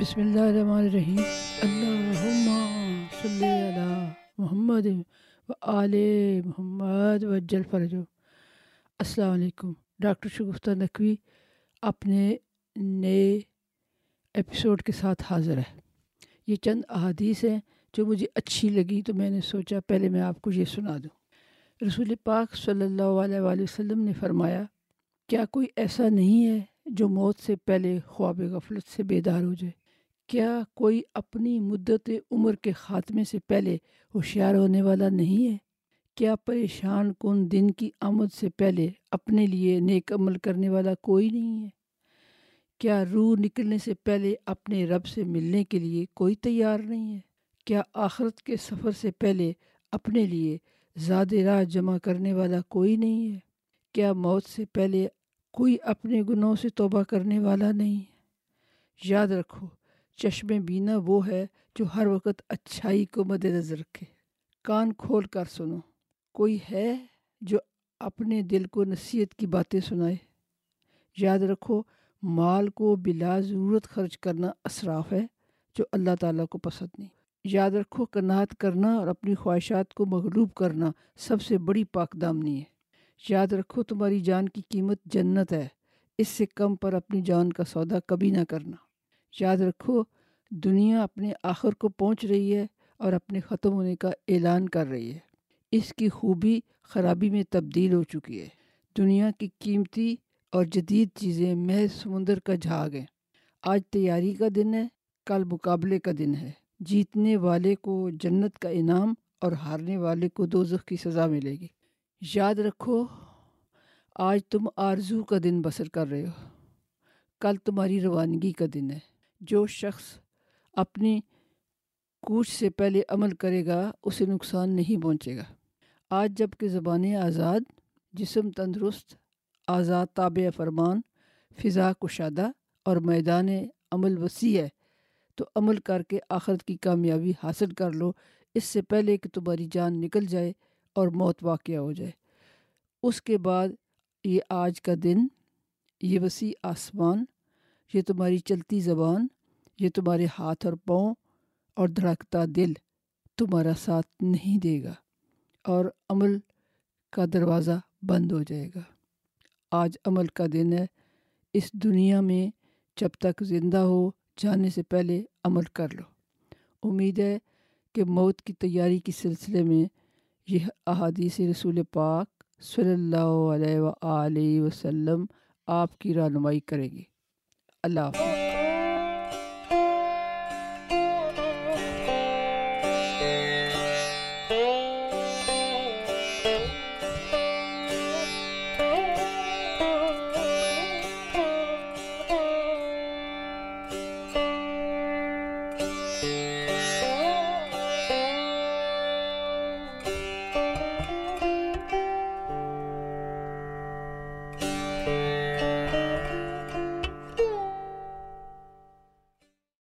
بسم اللہ الرحمن الرحیم۔ اللہم صلی علی محمد و آل محمد و جل فرجو السلام علیکم۔ ڈاکٹر شگفتہ نقوی اپنے نئے ایپیسوڈ کے ساتھ حاضر ہے۔ یہ چند احادیث ہیں جو مجھے اچھی لگی تو میں نے سوچا پہلے میں آپ کو یہ سنا دوں۔ رسول پاک صلی اللہ علیہ وآلہ وسلم نے فرمایا، کیا کوئی ایسا نہیں ہے جو موت سے پہلے خواب غفلت سے بیدار ہو جائے؟ کیا کوئی اپنی مدت عمر کے خاتمے سے پہلے ہوشیار ہونے والا نہیں ہے؟ کیا پریشان کن دن کی آمد سے پہلے اپنے لیے نیک عمل کرنے والا کوئی نہیں ہے؟ کیا روح نکلنے سے پہلے اپنے رب سے ملنے کے لیے کوئی تیار نہیں ہے؟ کیا آخرت کے سفر سے پہلے اپنے لیے زیادہ راہ جمع کرنے والا کوئی نہیں ہے؟ کیا موت سے پہلے کوئی اپنے گناہوں سے توبہ کرنے والا نہیں ہے؟ یاد رکھو چشم بینا وہ ہے جو ہر وقت اچھائی کو مد نظر رکھے۔ کان کھول کر سنو، کوئی ہے جو اپنے دل کو نصیحت کی باتیں سنائے؟ یاد رکھو، مال کو بلا ضرورت خرچ کرنا اسراف ہے، جو اللہ تعالیٰ کو پسند نہیں۔ یاد رکھو کناعت کرنا اور اپنی خواہشات کو مغلوب کرنا سب سے بڑی پاک دامنی ہے۔ یاد رکھو، تمہاری جان کی قیمت جنت ہے، اس سے کم پر اپنی جان کا سودا کبھی نہ کرنا۔ یاد رکھو، دنیا اپنے آخر کو پہنچ رہی ہے اور اپنے ختم ہونے کا اعلان کر رہی ہے۔ اس کی خوبی خرابی میں تبدیل ہو چکی ہے۔ دنیا کی قیمتی اور جدید چیزیں محض سمندر کا جھاگ ہیں۔ آج تیاری کا دن ہے، کل مقابلے کا دن ہے۔ جیتنے والے کو جنت کا انعام اور ہارنے والے کو دوزخ کی سزا ملے گی۔ یاد رکھو، آج تم آرزو کا دن بسر کر رہے ہو۔ کل تمہاری روانگی کا دن ہے۔ جو شخص اپنی کوچ سے پہلے عمل کرے گا، اسے نقصان نہیں پہنچے گا۔ آج جبکہ زبانیں آزاد، جسم تندرست، آزاد تابع فرمان، فضا کشادہ اور میدان عمل وسیع ہے، تو عمل کر کے آخرت کی کامیابی حاصل کر لو۔ اس سے پہلے کہ تمہاری جان نکل جائے اور موت واقعہ ہو جائے۔ اس کے بعد یہ آج کا دن، یہ وسیع آسمان یہ تمہاری چلتی زبان، یہ تمہارے ہاتھ اور پاؤں اور دھڑکتا دل تمہارا ساتھ نہیں دے گا اور عمل کا دروازہ بند ہو جائے گا۔ آج عمل کا دن ہے، اس دنیا میں جب تک زندہ ہو جانے سے پہلے عمل کر لو۔ امید ہے کہ موت کی تیاری کے سلسلے میں یہ احادیث رسول پاک صلی اللہ علیہ و وسلم آپ کی رہنمائی کرے گی اللہ حافظ۔